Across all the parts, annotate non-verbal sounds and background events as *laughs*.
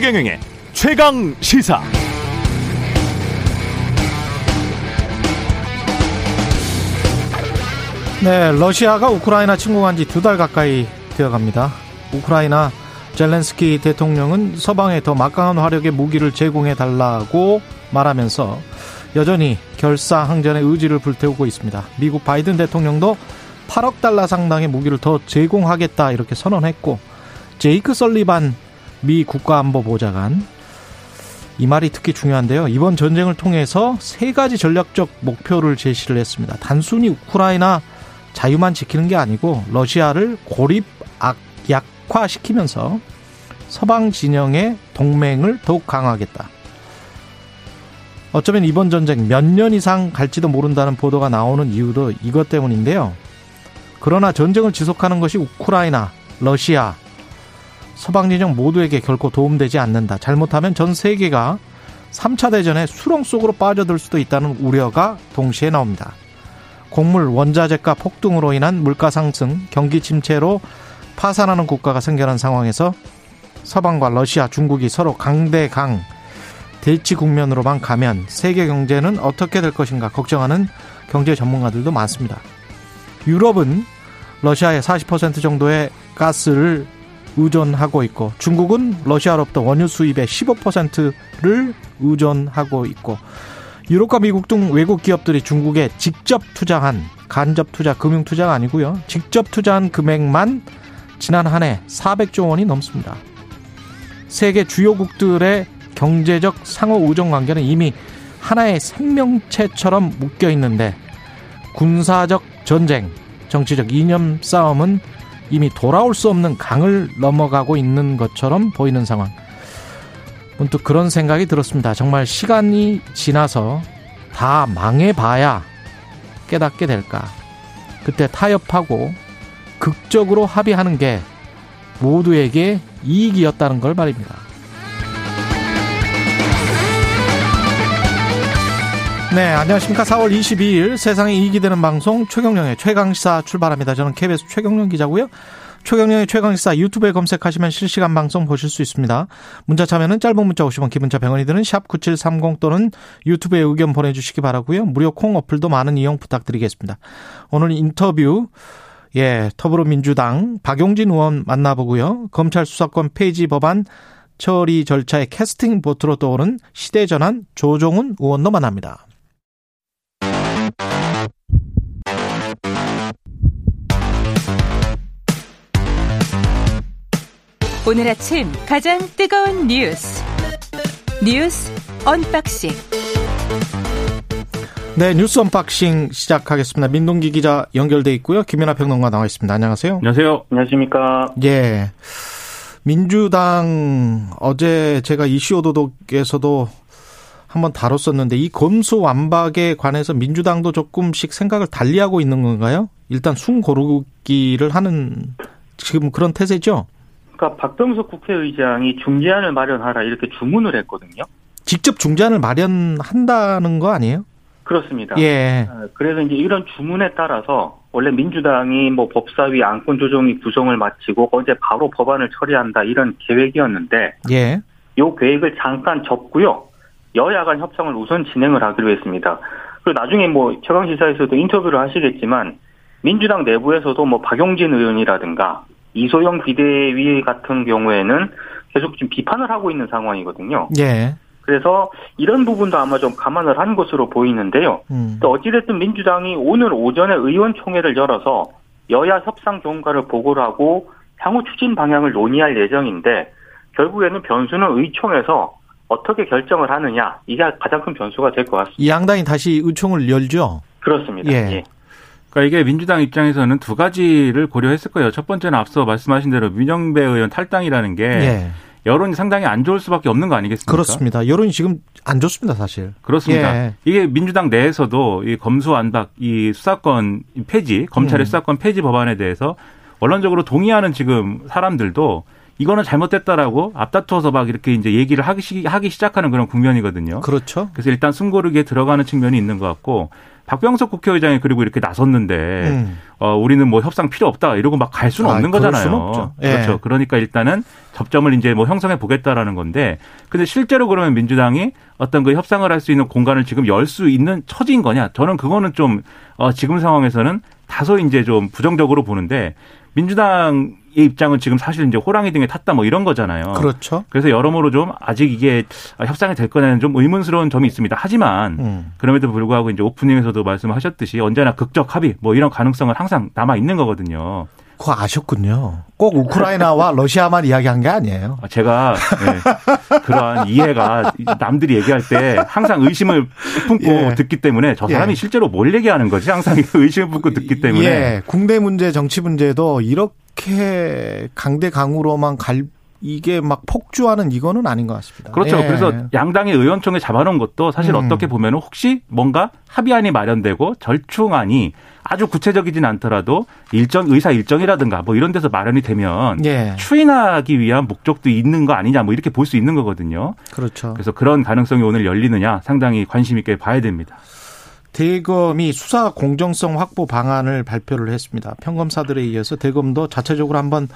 최경영의 최강 시사. 네, 러시아가 우크라이나 침공한 지 두 달 가까이 되어 갑니다. 우크라이나 젤렌스키 대통령은 서방에 더 막강한 화력의 무기를 제공해 달라고 말하면서 여전히 결사항전의 의지를 불태우고 있습니다. 미국 바이든 대통령도 8억 달러 상당의 무기를 더 제공하겠다 이렇게 선언했고 제이크 설리반 미 국가안보보좌관 이 말이 특히 중요한데요. 이번 전쟁을 통해서 세 가지 전략적 목표를 제시를 했습니다. 단순히 우크라이나 자유만 지키는 게 아니고 러시아를 고립 약화시키면서 서방 진영의 동맹을 더욱 강화하겠다. 어쩌면 이번 전쟁 몇 년 이상 갈지도 모른다는 보도가 나오는 이유도 이것 때문인데요. 그러나 전쟁을 지속하는 것이 우크라이나, 러시아, 서방 진영 모두에게 결코 도움되지 않는다. 잘못하면 전 세계가 3차 대전의 수렁 속으로 빠져들 수도 있다는 우려가 동시에 나옵니다. 곡물, 원자재가 폭등으로 인한 물가 상승, 경기 침체로 파산하는 국가가 생겨난 상황에서 서방과 러시아, 중국이 서로 강대강 대치 국면으로만 가면 세계 경제는 어떻게 될 것인가 걱정하는 경제 전문가들도 많습니다. 유럽은 러시아의 40% 정도의 가스를 의존하고 있고 중국은 러시아로부터 원유 수입의 15%를 의존하고 있고 유럽과 미국 등 외국 기업들이 중국에 직접 투자한 간접 투자, 금융 투자가 아니고요. 직접 투자한 금액만 지난 한 해 400조 원이 넘습니다. 세계 주요국들의 경제적 상호 우정 관계는 이미 하나의 생명체처럼 묶여 있는데 군사적 전쟁, 정치적 이념 싸움은 이미 돌아올 수 없는 강을 넘어가고 있는 것처럼 보이는 상황. 문득 그런 생각이 들었습니다. 정말 시간이 지나서 다 망해봐야 깨닫게 될까. 그때 타협하고 극적으로 합의하는 게 모두에게 이익이었다는 걸 말입니다. 네, 안녕하십니까. 4월 22일 세상에 이익이 되는 방송 최경령의 최강시사 출발합니다. 저는 KBS 최경령 기자고요. 최경령의 최강시사 유튜브에 검색하시면 실시간 방송 보실 수 있습니다. 문자 참여는 짧은 문자 50원, 기본자 100원이 드는 샵 9730 또는 유튜브에 의견 보내주시기 바라고요. 무료 콩 어플도 많은 이용 부탁드리겠습니다. 오늘 인터뷰 예, 더불어민주당 박용진 의원 만나보고요. 검찰 수사권 폐지 법안 처리 절차의 캐스팅 보트로 떠오른 시대전환 조정훈 의원도 만납니다. 오늘 아침 가장 뜨거운 뉴스 뉴스 unboxing 네 뉴스 unboxing 시작하겠습니다. 민동기 기자 연결돼 있고요. 김민아 평론가 나와 있습니다. 안녕하세요. 안녕하세요. 안녕하십니까. 예. 민주당 어제 제가 이슈 오도독에서도 한번 다뤘었는데 이 검수 완박에 관해서 민주당도 조금씩 생각을 달리하고 있는 건가요? 일단 순 고르기를 하는 지금 그런 태세죠? 그러니까 박병석 국회의장이 중재안을 마련하라 이렇게 주문을 했거든요. 직접 중재안을 마련한다는 거 아니에요? 그렇습니다. 예. 아, 그래서 이제 이런 주문에 따라서 원래 민주당이 뭐 법사위 안건 조정이 구성을 마치고 어제 바로 법안을 처리한다 이런 계획이었는데 예. 요 계획을 잠깐 접고요. 여야 간 협상을 우선 진행을 하기로 했습니다. 그리고 나중에 뭐 최강 시사에서도 인터뷰를 하시겠지만 민주당 내부에서도 뭐 박용진 의원이라든가 이소영 비대위 같은 경우에는 계속 지금 비판을 하고 있는 상황이거든요. 예. 그래서 이런 부분도 아마 좀 감안을 한 것으로 보이는데요. 음. 또 어찌됐든 민주당이 오늘 오전에 의원총회를 열어서 여야 협상 경과를 보고를 하고 향후 추진 방향을 논의할 예정인데 결국에는 변수는 의총에서 어떻게 결정을 하느냐 이게 가장 큰 변수가 될 것 같습니다. 이 양당이 다시 의총을 열죠. 그렇습니다. 예. 예. 그러니까 이게 민주당 입장에서는 두 가지를 고려했을 거예요. 첫 번째는 앞서 말씀하신 대로 민영배 의원 탈당이라는 게 예. 여론이 상당히 안 좋을 수밖에 없는 거 아니겠습니까? 그렇습니다. 여론이 지금 안 좋습니다, 사실. 그렇습니다. 예. 이게 민주당 내에서도 이 검수 안박 이 수사권 폐지 검찰의 음. 수사권 폐지 법안에 대해서 원론적으로 동의하는 지금 사람들도 이거는 잘못됐다라고 앞다투어서 막 이렇게 이제 얘기를 하기, 시, 하기 시작하는 그런 국면이거든요. 그렇죠. 그래서 일단 숨고르기에 들어가는 측면이 있는 것 같고 박병석 국회의장이 그리고 이렇게 나섰는데 음. 어 우리는 뭐 협상 필요 없다 이러고 막 갈 수는 아, 없는 거잖아요. 수는 없죠. 예. 그렇죠. 그러니까 일단은 접점을 이제 뭐 형성해 보겠다라는 건데 근데 실제로 그러면 민주당이 어떤 그 협상을 할 수 있는 공간을 지금 열 수 있는 처지인 거냐? 저는 그거는 좀 어, 지금 상황에서는 다소 이제 좀 부정적으로 보는데 민주당의 입장은 지금 사실 이제 호랑이 등에 탔다 뭐 이런 거잖아요. 그렇죠. 그래서 여러모로 좀 아직 이게 협상이 될 거냐는 좀 의문스러운 점이 있습니다. 하지만 음. 그럼에도 불구하고 이제 오프닝에서도 말씀하셨듯이 언제나 극적 합의 뭐 이런 가능성은 항상 남아 있는 거거든요. 그거 아셨군요. 꼭 우크라이나와 *laughs* 러시아만 이야기한 게 아니에요. 아, 제가 네, 그러한 이해가 남들이 얘기할 때 항상 의심을 품고 예. 듣기 때문에 저 사람이 예. 실제로 뭘 얘기하는 거지 항상 의심을 품고 듣기 때문에 예, 국내 문제, 정치 문제도 이렇게 강대강으로만 갈 이게 막 폭주하는 이거는 아닌 것 같습니다. 그렇죠. 예. 그래서 양당의 의원총회 잡아놓은 것도 사실 음. 어떻게 보면 혹시 뭔가 합의안이 마련되고 절충안이 아주 구체적이진 않더라도 일정 의사 일정이라든가 뭐 이런 데서 마련이 되면 예, 추인하기 위한 목적도 있는 거 아니냐 뭐 이렇게 볼 수 있는 거거든요. 그렇죠. 그래서 그런 가능성이 오늘 열리느냐 상당히 관심 있게 봐야 됩니다. 대검이 수사 공정성 확보 방안을 발표를 했습니다. 평검사들에 이어서 대검도 자체적으로 한번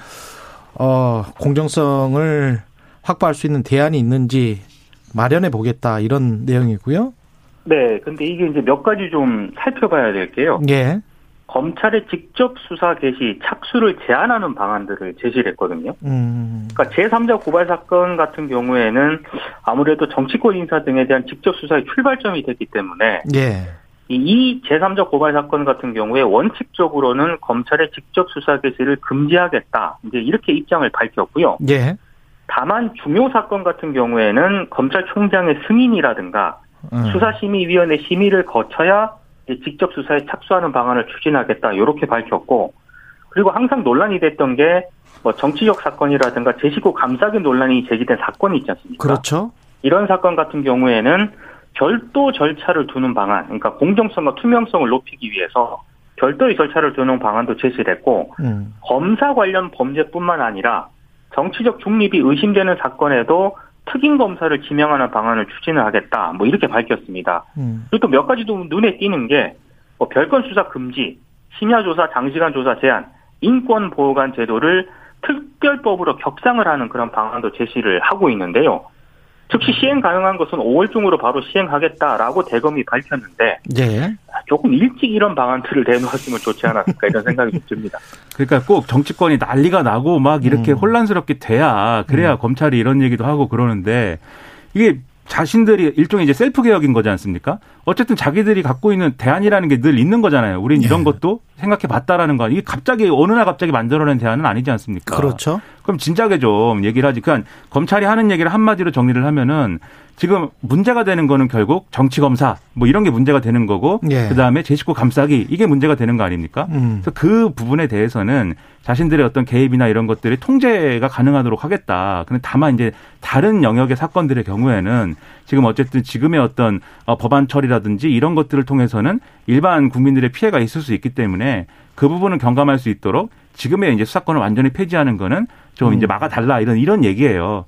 어 공정성을 확보할 수 있는 대안이 있는지 마련해 보겠다 이런 내용이고요. 네, 근데 이게 이제 몇 가지 좀 살펴봐야 될 게요. 예. 검찰의 직접 수사 개시 착수를 제한하는 방안들을 제시를 했거든요. 음. 그러니까 제3자 고발 사건 같은 경우에는 아무래도 정치권 인사 등에 대한 직접 수사의 출발점이 됐기 때문에 예. 이- 이 제3자 고발 사건 같은 경우에 원칙적으로는 검찰의 직접 수사 개시를 금지하겠다. 이제 이렇게 입장을 밝혔고요. 예. 다만 중요 사건 같은 경우에는 검찰총장의 승인이라든가 음. 수사심의위원회 심의를 거쳐야 직접 수사에 착수하는 방안을 추진하겠다. 이렇게 밝혔고 그리고 항상 논란이 됐던 게 뭐 정치적 사건이라든가 제시고 감싸기 논란이 제기된 사건이 있지 않습니까? 그렇죠. 이런 사건 같은 경우에는 별도 절차를 두는 방안, 그러니까 공정성과 투명성을 높이기 위해서 별도의 절차를 두는 방안도 제시를 했고 음. 검사 관련 범죄뿐만 아니라 정치적 중립이 의심되는 사건에도 특임 검사를 지명하는 방안을 추진을 하겠다. 뭐 이렇게 밝혔습니다. 음. 그리고 또 몇 가지 도 눈에 띄는 게 뭐 별건 수사 금지, 심야 조사, 장시간 조사 제한, 인권 보호관 제도를 특별법으로 격상을 하는 그런 방안도 제시를 하고 있는데요. 즉시 시행 가능한 것은 5월 중으로 바로 시행하겠다라고 대검이 밝혔는데 예. 조금 일찍 이런 방안들을 내놓았으면 좋지 않았을까 이런 생각이 좀 *laughs* 듭니다. 그러니까 꼭 정치권이 난리가 나고 막 이렇게 음. 혼란스럽게 돼야 그래야 검찰이 이런 얘기도 하고 그러는데 이게 자신들이 일종의 이제 셀프 개혁인 거지 않습니까? 어쨌든 자기들이 갖고 있는 대안이라는 게 늘 있는 거잖아요. 우린 이런 예. 것도 생각해 봤다라는 거. 이게 갑자기 어느 날 갑자기 만들어낸 대안은 아니지 않습니까? 그렇죠. 그럼 진작에 좀 얘기를 하지. 그러니까 검찰이 하는 얘기를 한마디로 정리를 하면은 지금 문제가 되는 거는 결국 정치 검사 뭐 이런 게 문제가 되는 거고 예. 그다음에 제 식구 감싸기 이게 문제가 되는 거 아닙니까? 음. 그래서 그 부분에 대해서는 자신들의 어떤 개입이나 이런 것들이 통제가 가능하도록 하겠다. 근데 다만 이제 다른 영역의 사건들의 경우에는 지금 어쨌든 지금의 어떤 어, 법안 처리라든지 이런 것들을 통해서는 일반 국민들의 피해가 있을 수 있기 때문에 그 부분은 경감할 수 있도록 지금의 이제 수사권을 완전히 폐지하는 거는 좀 이제 막아달라 이런 이런 얘기예요.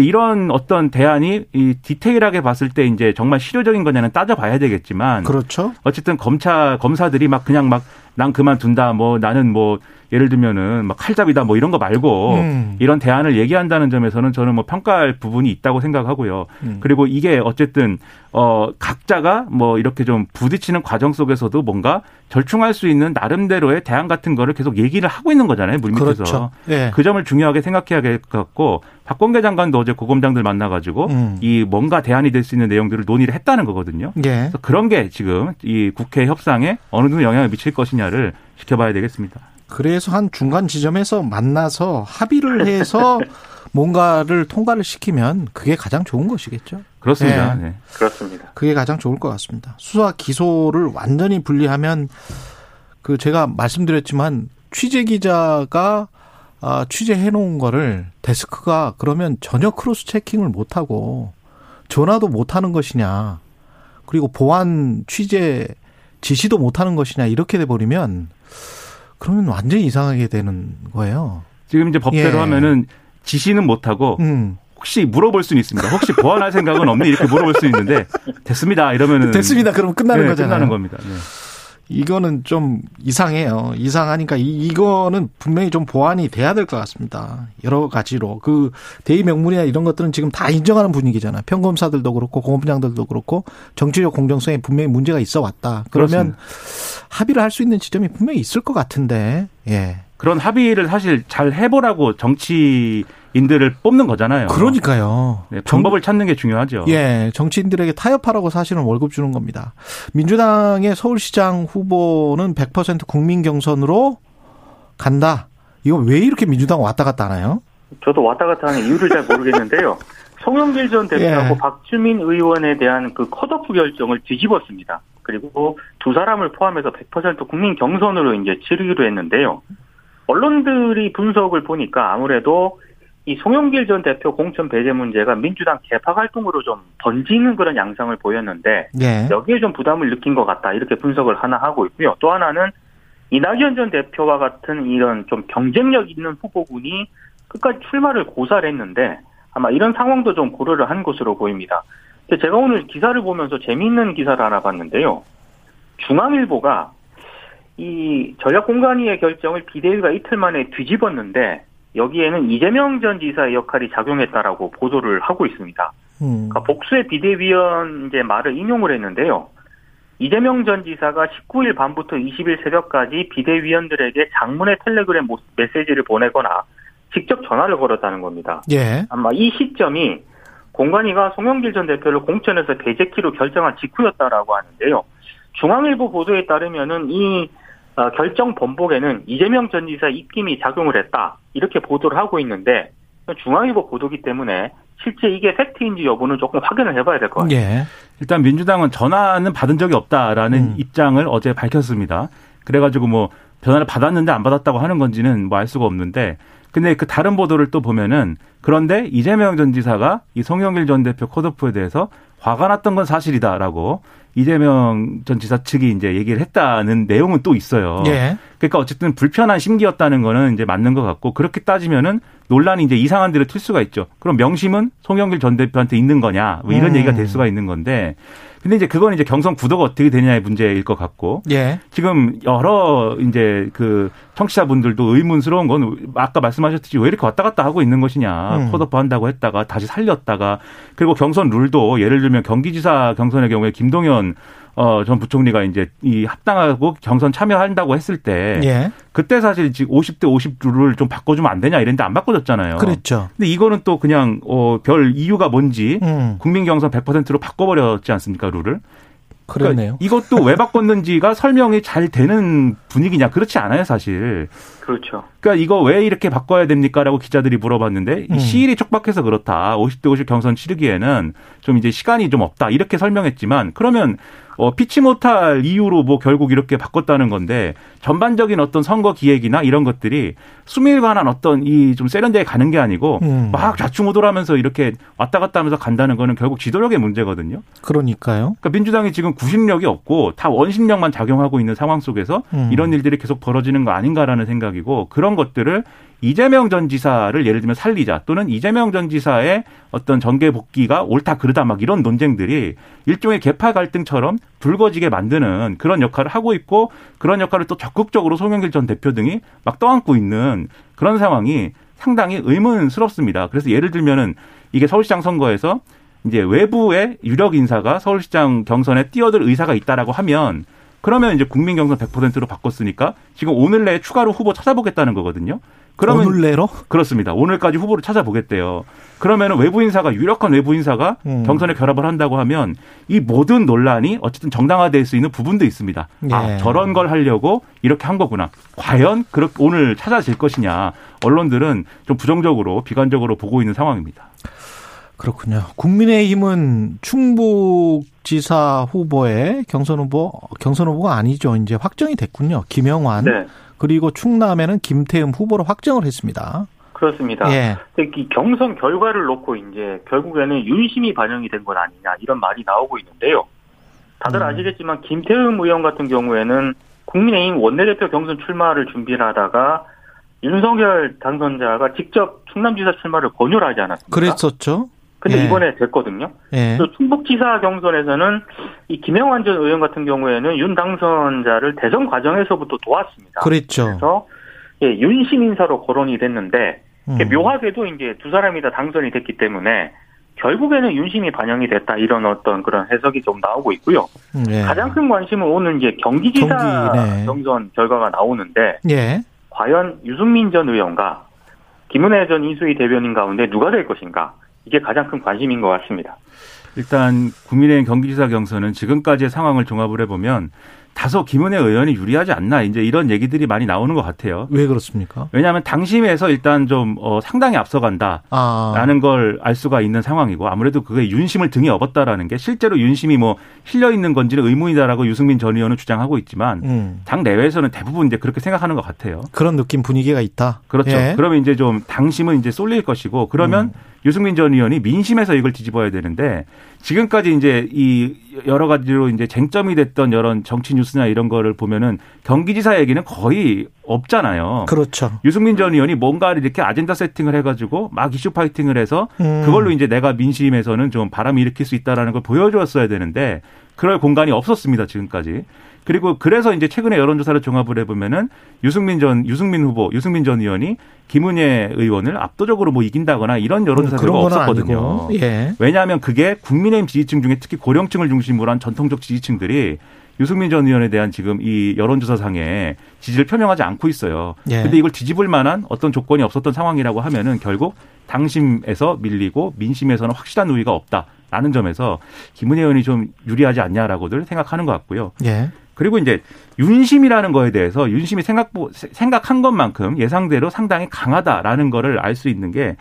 근데 이런 어떤 대안이 이 디테일하게 봤을 때 이제 정말 실효적인 거냐는 따져봐야 되겠지만 그렇죠. 어쨌든 검찰 검사들이 막 그냥 막 난 그만둔다 뭐 나는 뭐 예를 들면은 막 칼잡이다 뭐 이런 거 말고 음. 이런 대안을 얘기한다는 점에서는 저는 뭐 평가할 부분이 있다고 생각하고요. 음. 그리고 이게 어쨌든 어 각자가 뭐 이렇게 좀 부딪히는 과정 속에서도 뭔가 절충할 수 있는 나름대로의 대안 같은 거를 계속 얘기를 하고 있는 거잖아요. 물밑에서. 그렇죠. 예. 그 점을 중요하게 생각해야 될 것 같고 박범계 장관도 어제 고검장들 만나가지고 음. 이 뭔가 대안이 될 수 있는 내용들을 논의를 했다는 거거든요. 예. 그래서 그런 게 지금 이 국회 협상에 어느 정도 영향을 미칠 것이냐를 지켜봐야 되겠습니다. 그래서 한 중간 지점에서 만나서 합의를 해서 *laughs* 뭔가를 통과를 시키면 그게 가장 좋은 것이겠죠. 그렇습니다. 네. 네. 그렇습니다. 그게 가장 좋을 것 같습니다. 수사 기소를 완전히 분리하면 그 제가 말씀드렸지만 취재 기자가 아, 취재해 놓은 거를 데스크가 그러면 전혀 크로스 체킹을 못 하고 전화도 못 하는 것이냐. 그리고 보안 취재 지시도 못 하는 것이냐 이렇게 돼 버리면 그러면 완전히 이상하게 되는 거예요. 지금 이제 법대로 예. 하면은 지시는 못하고 음. 혹시 물어볼 수는 있습니다. 혹시 보완할 생각은 없니? 이렇게 물어볼 수 있는데 됐습니다. 이러면은 됐습니다. 그럼 끝나는 네, 거잖아요. 끝나는 겁니다. 네. 이거는 좀 이상해요. 이상하니까 이, 이거는 분명히 좀 보완이 돼야 될 것 같습니다. 여러 가지로 그 대의 명분이나 이런 것들은 지금 다 인정하는 분위기잖아요. 평검사들도 그렇고 공업장들도 그렇고 정치적 공정성에 분명히 문제가 있어 왔다. 그러면 그렇습니다. 합의를 할 수 있는 지점이 분명히 있을 것 같은데. 예. 그런 합의를 사실 잘 해보라고 정치인들을 뽑는 거잖아요. 그러니까요. 네, 방법을 찾는 게 중요하죠. 예, 정치인들에게 타협하라고 사실은 월급 주는 겁니다. 민주당의 서울시장 후보는 100% 국민 경선으로 간다. 이거 왜 이렇게 민주당 왔다 갔다 하나요? 저도 왔다 갔다 하는 이유를 잘 모르겠는데요. *laughs* 송영길 전 대표하고 예. 박주민 의원에 대한 그 컷오프 결정을 뒤집었습니다. 그리고 두 사람을 포함해서 100% 국민 경선으로 이제 치르기로 했는데요. 언론들이 분석을 보니까 아무래도 이 송영길 전 대표 공천 배제 문제가 민주당 개파 활동으로 좀 번지는 그런 양상을 보였는데 예. 여기에 좀 부담을 느낀 것 같다 이렇게 분석을 하나 하고 있고요. 또 하나는 이낙연 전 대표와 같은 이런 좀 경쟁력 있는 후보군이 끝까지 출마를 고사를 했는데 아마 이런 상황도 좀 고려를 한 것으로 보입니다. 제가 오늘 기사를 보면서 재미있는 기사를 하나 봤는데요. 중앙일보가 이 전략 공간위의 결정을 비대위가 이틀 만에 뒤집었는데 여기에는 이재명 전 지사의 역할이 작용했다라고 보도를 하고 있습니다. 음. 그러니까 복수의 비대위원 이제 말을 인용을 했는데요. 이재명 전 지사가 19일 밤부터 20일 새벽까지 비대위원들에게 장문의 텔레그램 모- 메시지를 보내거나 직접 전화를 걸었다는 겁니다. 예. 아마 이 시점이 공관위가 송영길 전 대표를 공천에서 배제키로 결정한 직후였다라고 하는데요. 중앙일보 보도에 따르면은 이 어, 결정 번복에는 이재명 전 지사 입김이 작용을 했다 이렇게 보도를 하고 있는데 중앙일보 보도기 때문에 실제 이게 팩트인지 여부는 조금 확인을 해봐야 될 것 같아요. 예. 일단 민주당은 전화는 받은 적이 없다라는 음. 입장을 어제 밝혔습니다. 그래가지고 뭐 전화를 받았는데 안 받았다고 하는 건지는 뭐 알 수가 없는데 근데 그 다른 보도를 또 보면은 그런데 이재명 전 지사가 이 송영길 전 대표 컷오프에 대해서 화가 났던 건 사실이다라고 이재명 전 지사 측이 이제 얘기를 했다는 내용은 또 있어요. 예. 그러니까 어쨌든 불편한 심기였다는 거는 이제 맞는 것 같고 그렇게 따지면은 논란이 이제 이상한 데로 튈 수가 있죠. 그럼 명심은 송영길 전 대표한테 있는 거냐 뭐 이런 음. 얘기가 될 수가 있는 건데 근데 이제 그건 이제 경선 구도가 어떻게 되냐의 문제일 것 같고 예. 지금 여러 이제 그 청취자분들도 의문스러운 건 아까 말씀하셨듯이 왜 이렇게 왔다 갔다 하고 있는 것이냐 음. 컷오프 한다고 했다가 다시 살렸다가 그리고 경선 룰도 예를 들면 경기지사 경선의 경우에 김동연 어, 전 부총리가 이제 이 합당하고 경선 참여한다고 했을 때 예. 그때 사실 지금 50대 50 룰을 좀 바꿔주면 안 되냐 이랬는데 안 바꿔줬잖아요. 그랬죠. 근데 이거는 또 그냥 어, 별 이유가 뭔지 음. 국민 경선 100%로 바꿔버렸지 않습니까 룰을? 그러네요. 그러니까 이것도 왜 바꿨는지가 *laughs* 설명이 잘 되는 분위기냐 그렇지 않아요 사실. 그렇죠. 그러니까 이거 왜 이렇게 바꿔야 됩니까라고 기자들이 물어봤는데 음. 이 시일이 촉박해서 그렇다. 50대 50 경선 치르기에는 좀 이제 시간이 좀 없다. 이렇게 설명했지만 그러면 어 피치 못할 이유로 뭐 결국 이렇게 바꿨다는 건데 전반적인 어떤 선거 기획이나 이런 것들이 수밀 관한 어떤 이 좀 세련되게 가는 게 아니고 음. 막 좌충우돌하면서 이렇게 왔다 갔다 하면서 간다는 거는 결국 지도력의 문제거든요. 그러니까요. 그러니까 민주당이 지금 구심력이 없고 다 원심력만 작용하고 있는 상황 속에서 음. 이런 일들이 계속 벌어지는 거 아닌가라는 생각이고 그런 것들을 이재명 전 지사를 예를 들면 살리자 또는 이재명 전 지사의 어떤 정계 복귀가 옳다 그르다 막 이런 논쟁들이 일종의 개파 갈등처럼 불거지게 만드는 그런 역할을 하고 있고 그런 역할을 또 적극적으로 송영길 전 대표 등이 막 떠안고 있는 그런 상황이 상당히 의문스럽습니다. 그래서 예를 들면은 이게 서울시장 선거에서 이제 외부의 유력 인사가 서울시장 경선에 뛰어들 의사가 있다라고 하면 그러면 이제 국민 경선 100%로 바꿨으니까 지금 오늘 내에 추가로 후보 찾아보겠다는 거거든요. 그러면 오늘 내로 그렇습니다. 오늘까지 후보를 찾아보겠대요. 그러면은 외부 인사가 유력한 외부 인사가 음. 경선에 결합을 한다고 하면 이 모든 논란이 어쨌든 정당화될 수 있는 부분도 있습니다. 예. 아 저런 걸 하려고 이렇게 한 거구나. 과연 그렇게 오늘 찾아질 것이냐? 언론들은 좀 부정적으로 비관적으로 보고 있는 상황입니다. 그렇군요. 국민의힘은 충북지사 후보의 경선 후보 경선 후보가 아니죠. 이제 확정이 됐군요. 김영환 네. 그리고 충남에는 김태흠 후보로 확정을 했습니다. 그렇습니다. 예. 이 경선 결과를 놓고 이제 결국에는 윤심이 반영이 된 건 아니냐 이런 말이 나오고 있는데요. 다들 음. 아시겠지만 김태흠 의원 같은 경우에는 국민의힘 원내대표 경선 출마를 준비를 하다가 윤석열 당선자가 직접 충남지사 출마를 권유를 하지 않았습니까? 그랬었죠. 근데 예. 이번에 됐거든요. 예. 또 충북지사 경선에서는 이 김영환 전 의원 같은 경우에는 윤 당선자를 대선 과정에서부터 도왔습니다. 그랬죠. 그래서 예, 윤심 인사로 거론이 됐는데 음. 묘하게도 이제 두 사람이 다 당선이 됐기 때문에 결국에는 윤심이 반영이 됐다 이런 어떤 그런 해석이 좀 나오고 있고요. 음, 예. 가장 큰 관심은 오늘 이제 경기지사 경기, 네. 경선 결과가 나오는데 예. 과연 유승민 전 의원과 김은혜 전 이수희 대변인 가운데 누가 될 것인가 이게 가장 큰 관심인 것 같습니다. 일단 국민의힘 경기지사 경선은 지금까지의 상황을 종합을 해보면 다소 김은혜 의원이 유리하지 않나 이제 이런 얘기들이 많이 나오는 것 같아요. 왜 그렇습니까? 왜냐하면 당심에서 일단 좀 어, 상당히 앞서간다. 아. 라는 걸알 수가 있는 상황이고 아무래도 그게 윤심을 등에 업었다라는 게 실제로 윤심이 뭐 실려 있는 건지는 의문이다라고 유승민 전 의원은 주장하고 있지만 음. 당 내외에서는 대부분 이제 그렇게 생각하는 것 같아요. 그런 느낌 분위기가 있다. 그렇죠. 예. 그러면 이제 좀 당심은 이제 쏠릴 것이고 그러면 음. 유승민 전 의원이 민심에서 이걸 뒤집어야 되는데 지금까지 이제 이 여러 가지로 이제 쟁점이 됐던 여러 정치 뉴스나 이런 거를 보면은 경기지사 얘기는 거의 없잖아요. 그렇죠. 유승민 전 의원이 뭔가를 이렇게 아젠다 세팅을 해가지고 막 이슈 파이팅을 해서 음. 그걸로 이제 내가 민심에서는 좀 바람이 일으킬 수 있다라는 걸 보여줬어야 되는데 그럴 공간이 없었습니다 지금까지. 그리고 그래서 이제 최근에 여론조사를 종합을 해보면은 유승민 전 유승민 후보 유승민 전 의원이 김은혜 의원을 압도적으로 뭐 이긴다거나 이런 여론조사 그런 결과 건 없었거든요. 예. 왜냐하면 그게 국민의힘 지지층 중에 특히 고령층을 중심으로 한 전통적 지지층들이 유승민 전 의원에 대한 지금 이 여론조사상에 지지를 표명하지 않고 있어요. 예. 근데 이걸 뒤집을 만한 어떤 조건이 없었던 상황이라고 하면은 결국 당심에서 밀리고 민심에서는 확실한 우위가 없다 라는 점에서 김은혜 의원이 좀 유리하지 않냐라고들 생각하는 것 같고요. 예. 그리고 이제 윤심이라는 거에 대해서 윤심이 생각 생각한 것만큼 예상대로 상당히 강하다라는 거를 알 수 있는 게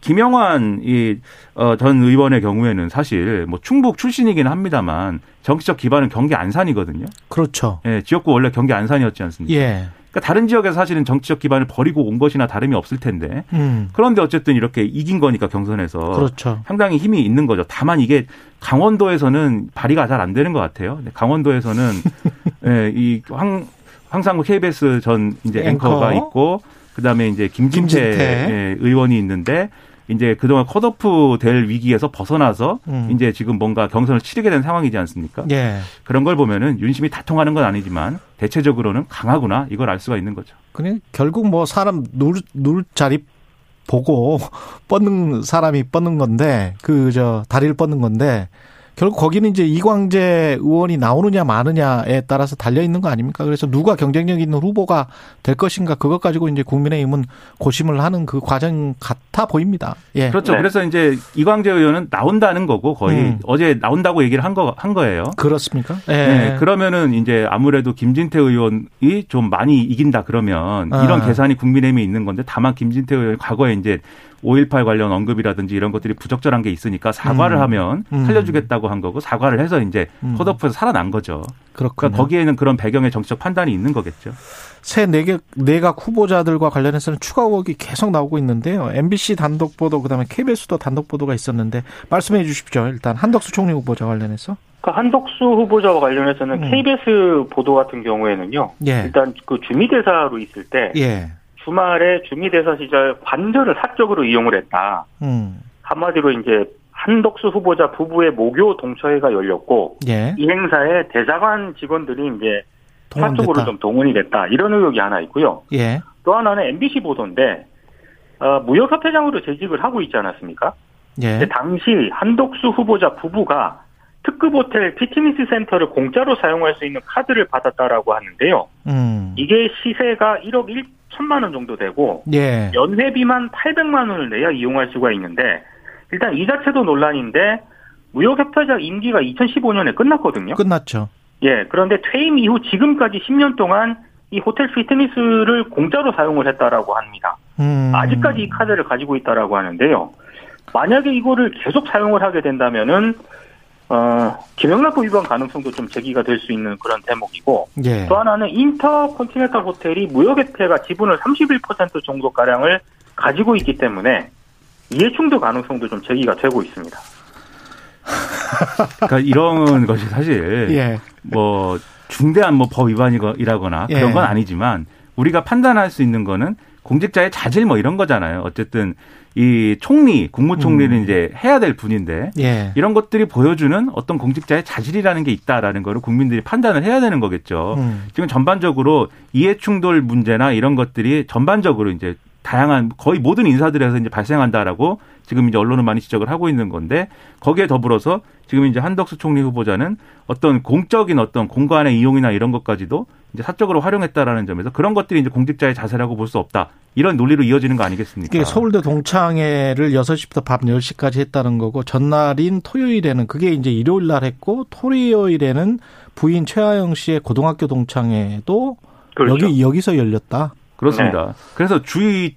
김영환 이전 의원의 경우에는 사실 뭐 충북 출신이기는 합니다만 정치적 기반은 경기 안산이거든요. 그렇죠. 예, 지역구 원래 경기 안산이었지 않습니까? 예. 그러니까 다른 지역에서 사실은 정치적 기반을 버리고 온 것이나 다름이 없을 텐데 음. 그런데 어쨌든 이렇게 이긴 거니까 경선에서 그렇죠. 상당히 힘이 있는 거죠. 다만 이게 강원도에서는 발휘가 잘 안 되는 것 같아요. 강원도에서는 *laughs* 예, 이 황, 황상국 KBS 전 이제 앵커. 앵커가 있고 그다음에 이제 김진태, 김진태. 예, 의원이 있는데 이제 그동안 컷오프 될 위기에서 벗어나서 음. 이제 지금 뭔가 경선을 치르게 된 상황이지 않습니까? 예. 그런 걸 보면은 윤심이 다 통하는 건 아니지만 대체적으로는 강하구나 이걸 알 수가 있는 거죠. 그냥 결국 뭐 사람 누울, 누울 자리 보고 *laughs* 뻗는 사람이 뻗는 건데 그 저 다리를 뻗는 건데 결국 거기는 이제 이광재 의원이 나오느냐 마느냐에 따라서 달려 있는 거 아닙니까? 그래서 누가 경쟁력 있는 후보가 될 것인가 그것 가지고 이제 국민의힘은 고심을 하는 그 과정 같아 보입니다. 예. 그렇죠. 네. 그래서 이제 이광재 의원은 나온다는 거고 거의 음. 어제 나온다고 얘기를 한 거 한 거예요. 그렇습니까? 예. 네, 그러면은 이제 아무래도 김진태 의원이 좀 많이 이긴다 그러면 아. 이런 계산이 국민의힘에 있는 건데 다만 김진태 의원이 과거에 이제 5.18 관련 언급이라든지 이런 것들이 부적절한 게 있으니까 사과를 음. 하면 음. 살려주겠다고 한 거고 사과를 해서 이제 음. 컷오프에서 살아난 거죠. 그렇군요. 그러니까 거기에는 그런 배경의 정치적 판단이 있는 거겠죠. 새 내각, 내각 후보자들과 관련해서는 추가 의혹이 계속 나오고 있는데요. MBC 단독 보도, 그 다음에 KBS도 단독 보도가 있었는데 말씀해 주십시오. 일단 한덕수 총리 후보자 관련해서. 그 한덕수 후보자와 관련해서는 음. KBS 보도 같은 경우에는요. 예. 일단 그 주미대사로 있을 때 예. 주말에 주미대사 시절 관절을 사적으로 이용을 했다. 음. 한마디로 이제 한덕수 후보자 부부의 모교 동처회가 열렸고 예. 이 행사에 대사관 직원들이 이제 사적으로. 좀 동원이 됐다. 이런 의혹이 하나 있고요. 예. 또 하나는 MBC 보도인데 어, 무역협회장으로 재직을 하고 있지 않았습니까? 예. 당시 한덕수 후보자 부부가 특급 호텔 피트니스 센터를 공짜로 사용할 수 있는 카드를 받았다라고 하는데요. 음. 이게 시세가 1억 1 천만 원 정도 되고 예. 연회비만 800만 원을 내야 이용할 수가 있는데 일단 이 자체도 논란인데 무역협회장 임기가 2015년에 끝났거든요. 끝났죠. 예, 그런데 퇴임 이후 지금까지 10년 동안 이 호텔 피트니스를 공짜로 사용을 했다라고 합니다. 음. 아직까지 이 카드를 가지고 있다라고 하는데요. 만약에 이거를 계속 사용을 하게 된다면은 어, 김영란법 위반 가능성도 좀 제기가 될 수 있는 그런 대목이고 예. 또 하나는 인터컨티넨탈 호텔이 무역협회가 지분을 31% 정도 가량을 가지고 있기 때문에 이해충돌 가능성도 좀 제기가 되고 있습니다. 그러니까 이런 것이 사실 예. 뭐 중대한 뭐 법 위반이라거나 예. 그런 건 아니지만 우리가 판단할 수 있는 거는 공직자의 자질 뭐 이런 거잖아요. 어쨌든 이 총리, 국무총리는 음. 이제 해야 될 분인데 예. 이런 것들이 보여주는 어떤 공직자의 자질이라는 게 있다라는 거를 국민들이 판단을 해야 되는 거겠죠. 음. 지금 전반적으로 이해 충돌 문제나 이런 것들이 전반적으로 이제 다양한 거의 모든 인사들에서 이제 발생한다라고 지금 이제 언론은 많이 지적을 하고 있는 건데 거기에 더불어서 지금 이제 한덕수 총리 후보자는 어떤 공적인 어떤 공간의 이용이나 이런 것까지도 이제 사적으로 활용했다라는 점에서 그런 것들이 이제 공직자의 자세라고 볼 수 없다. 이런 논리로 이어지는 거 아니겠습니까? 이게 서울대 동창회를 6시부터 밤 10시까지 했다는 거고 전날인 토요일에는 그게 이제 일요일 날 했고 토요일에는 부인 최하영 씨의 고등학교 동창회도 그렇죠. 여기 여기서 열렸다. 그렇습니다. 그래서 주의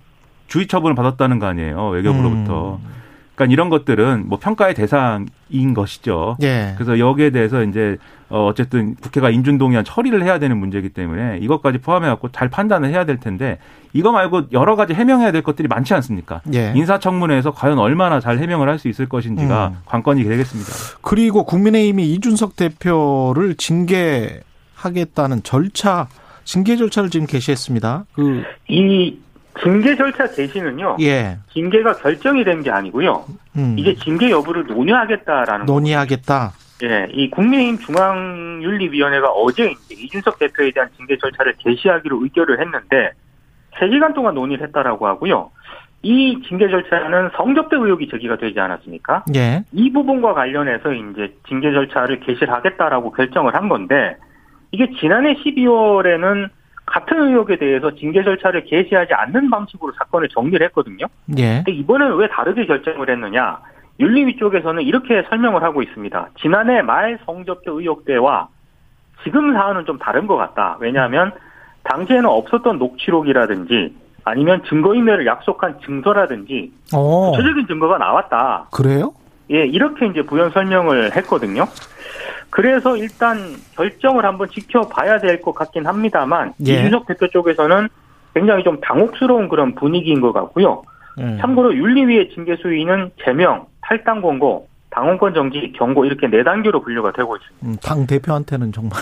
주의 처분을 받았다는 거 아니에요 외교부로부터. 음. 그러니까 이런 것들은 뭐 평가의 대상인 것이죠. 예. 그래서 여기에 대해서 이제 어 어쨌든 국회가 인준동의안 처리를 해야 되는 문제이기 때문에 이것까지 포함해 갖고 잘 판단을 해야 될 텐데 이거 말고 여러 가지 해명해야 될 것들이 많지 않습니까? 예. 인사청문회에서 과연 얼마나 잘 해명을 할 수 있을 것인지가 음. 관건이 되겠습니다. 그리고 국민의힘이 이준석 대표를 징계 하겠다는 절차 징계 절차를 지금 개시했습니다. 그 이 징계 절차 개시는요. 예. 징계가 결정이 된 게 아니고요. 음. 이제 징계 여부를 논의하겠다라는 논의하겠다. 예, 이 국민의힘 중앙윤리위원회가 어제 이제 이준석 대표에 대한 징계 절차를 개시하기로 의결을 했는데 3시간 동안 논의를 했다라고 하고요. 이 징계 절차는 성접대 의혹이 제기가 되지 않았습니까? 예. 이 부분과 관련해서 이제 징계 절차를 개시를 하겠다라고 결정을 한 건데 이게 지난해 12월에는 같은 의혹에 대해서 징계 절차를 개시하지 않는 방식으로 사건을 정리를 했거든요. 예. 근데 이번에는 왜 다르게 결정을 했느냐? 윤리위 쪽에서는 이렇게 설명을 하고 있습니다. 지난해 말 성접대 의혹 때와 지금 사안은 좀 다른 것 같다. 왜냐하면 당시에는 없었던 녹취록이라든지 아니면 증거인멸을 약속한 증서라든지 어. 구체적인 증거가 나왔다. 그래요? 예, 이렇게 이제 부연 설명을 했거든요. 그래서 일단 결정을 한번 지켜봐야 될 것 같긴 합니다만 예. 이준석 대표 쪽에서는 굉장히 좀 당혹스러운 그런 분위기인 것 같고요. 예. 참고로 윤리위의 징계 수위는 제명, 탈당 권고, 당원권 정지, 경고 이렇게 네 단계로 분류가 되고 있습니다. 음, 당 대표한테는 정말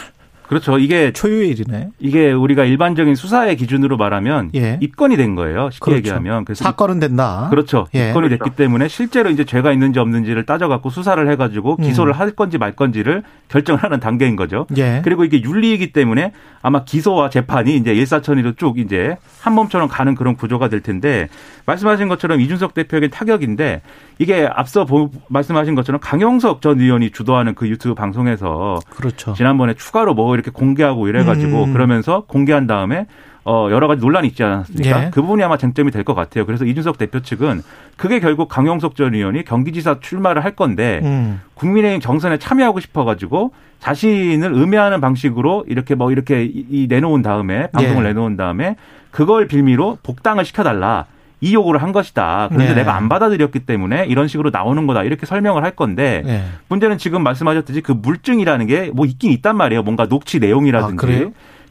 그렇죠. 이게 초유의 일이네. 이게 우리가 일반적인 수사의 기준으로 말하면 예. 입건이 된 거예요. 쉽게 그렇죠. 얘기하면. 그래서 사건은 된다. 그렇죠. 예. 입건이 그렇죠. 됐기 때문에 실제로 이제 죄가 있는지 없는지를 따져갖고 수사를 해가지고 음. 기소를 할 건지 말 건지를 결정을 하는 단계인 거죠. 예. 그리고 이게 윤리이기 때문에 아마 기소와 재판이 이제 일사천리로 쭉 이제 한 몸처럼 가는 그런 구조가 될 텐데 말씀하신 것처럼 이준석 대표에게 타격인데 이게 앞서 보- 말씀하신 것처럼 강용석 전 의원이 주도하는 그 유튜브 방송에서 그렇죠. 지난번에 추가로 뭐 이렇게 공개하고 이래가지고 음. 그러면서 공개한 다음에 어 여러 가지 논란이 있지 않았습니까? 예. 그 부분이 아마 쟁점이 될 것 같아요. 그래서 이준석 대표 측은 그게 결국 강용석 전 의원이 경기지사 출마를 할 건데 음. 국민의힘 경선에 참여하고 싶어가지고 자신을 음해하는 방식으로 이렇게 뭐 이렇게 이- 이 내놓은 다음에 방송을 예. 내놓은 다음에 그걸 빌미로 복당을 시켜달라. 이 요구를 한 것이다. 그런데 네. 내가 안 받아들였기 때문에 이런 식으로 나오는 거다. 이렇게 설명을 할 건데 예. 문제는 지금 말씀하셨듯이 그 물증이라는 게 뭐 있긴 있단 말이에요. 뭔가 녹취 내용이라든지. 아?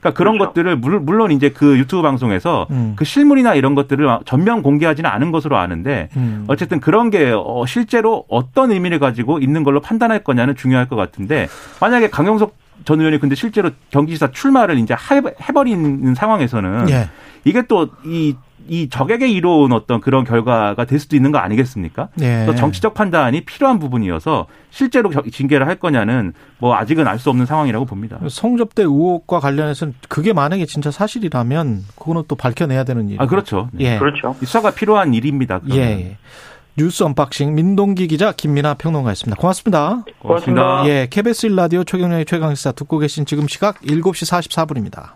그러니까 그런 그렇죠. 것들을 물- 물론 이제 그 유튜브 방송에서 음. 그 실물이나 이런 것들을 전면 공개하지는 않은 것으로 아는데 음. 어쨌든 그런 게 어, 실제로 어떤 의미를 가지고 있는 걸로 판단할 거냐는 중요할 것 같은데 만약에 강용석 전 의원이 근데 실제로 경기지사 출마를 이제 해- 해버리는 상황에서는 예. 이게 또 이 이 적에게 이로운 어떤 그런 결과가 될 수도 있는 거 아니겠습니까? 예. 그래서 정치적 판단이 필요한 부분이어서 실제로 겨- 징계를 할 거냐는 뭐 아직은 알 수 없는 상황이라고 봅니다. 성접대 의혹과 관련해서는 그게 만약에 진짜 사실이라면 그거는 또 밝혀내야 되는 일. 아 그렇죠. 네. 예. 그렇죠. 이 수사가 필요한 일입니다. 예. 예. 뉴스 unboxing 민동기 기자 김민아 평론가였습니다. 고맙습니다. 고맙습니다. 고맙습니다. 예, KBS 1라디오 최경영의 최강시사 듣고 계신 지금 시각 7시 44분입니다.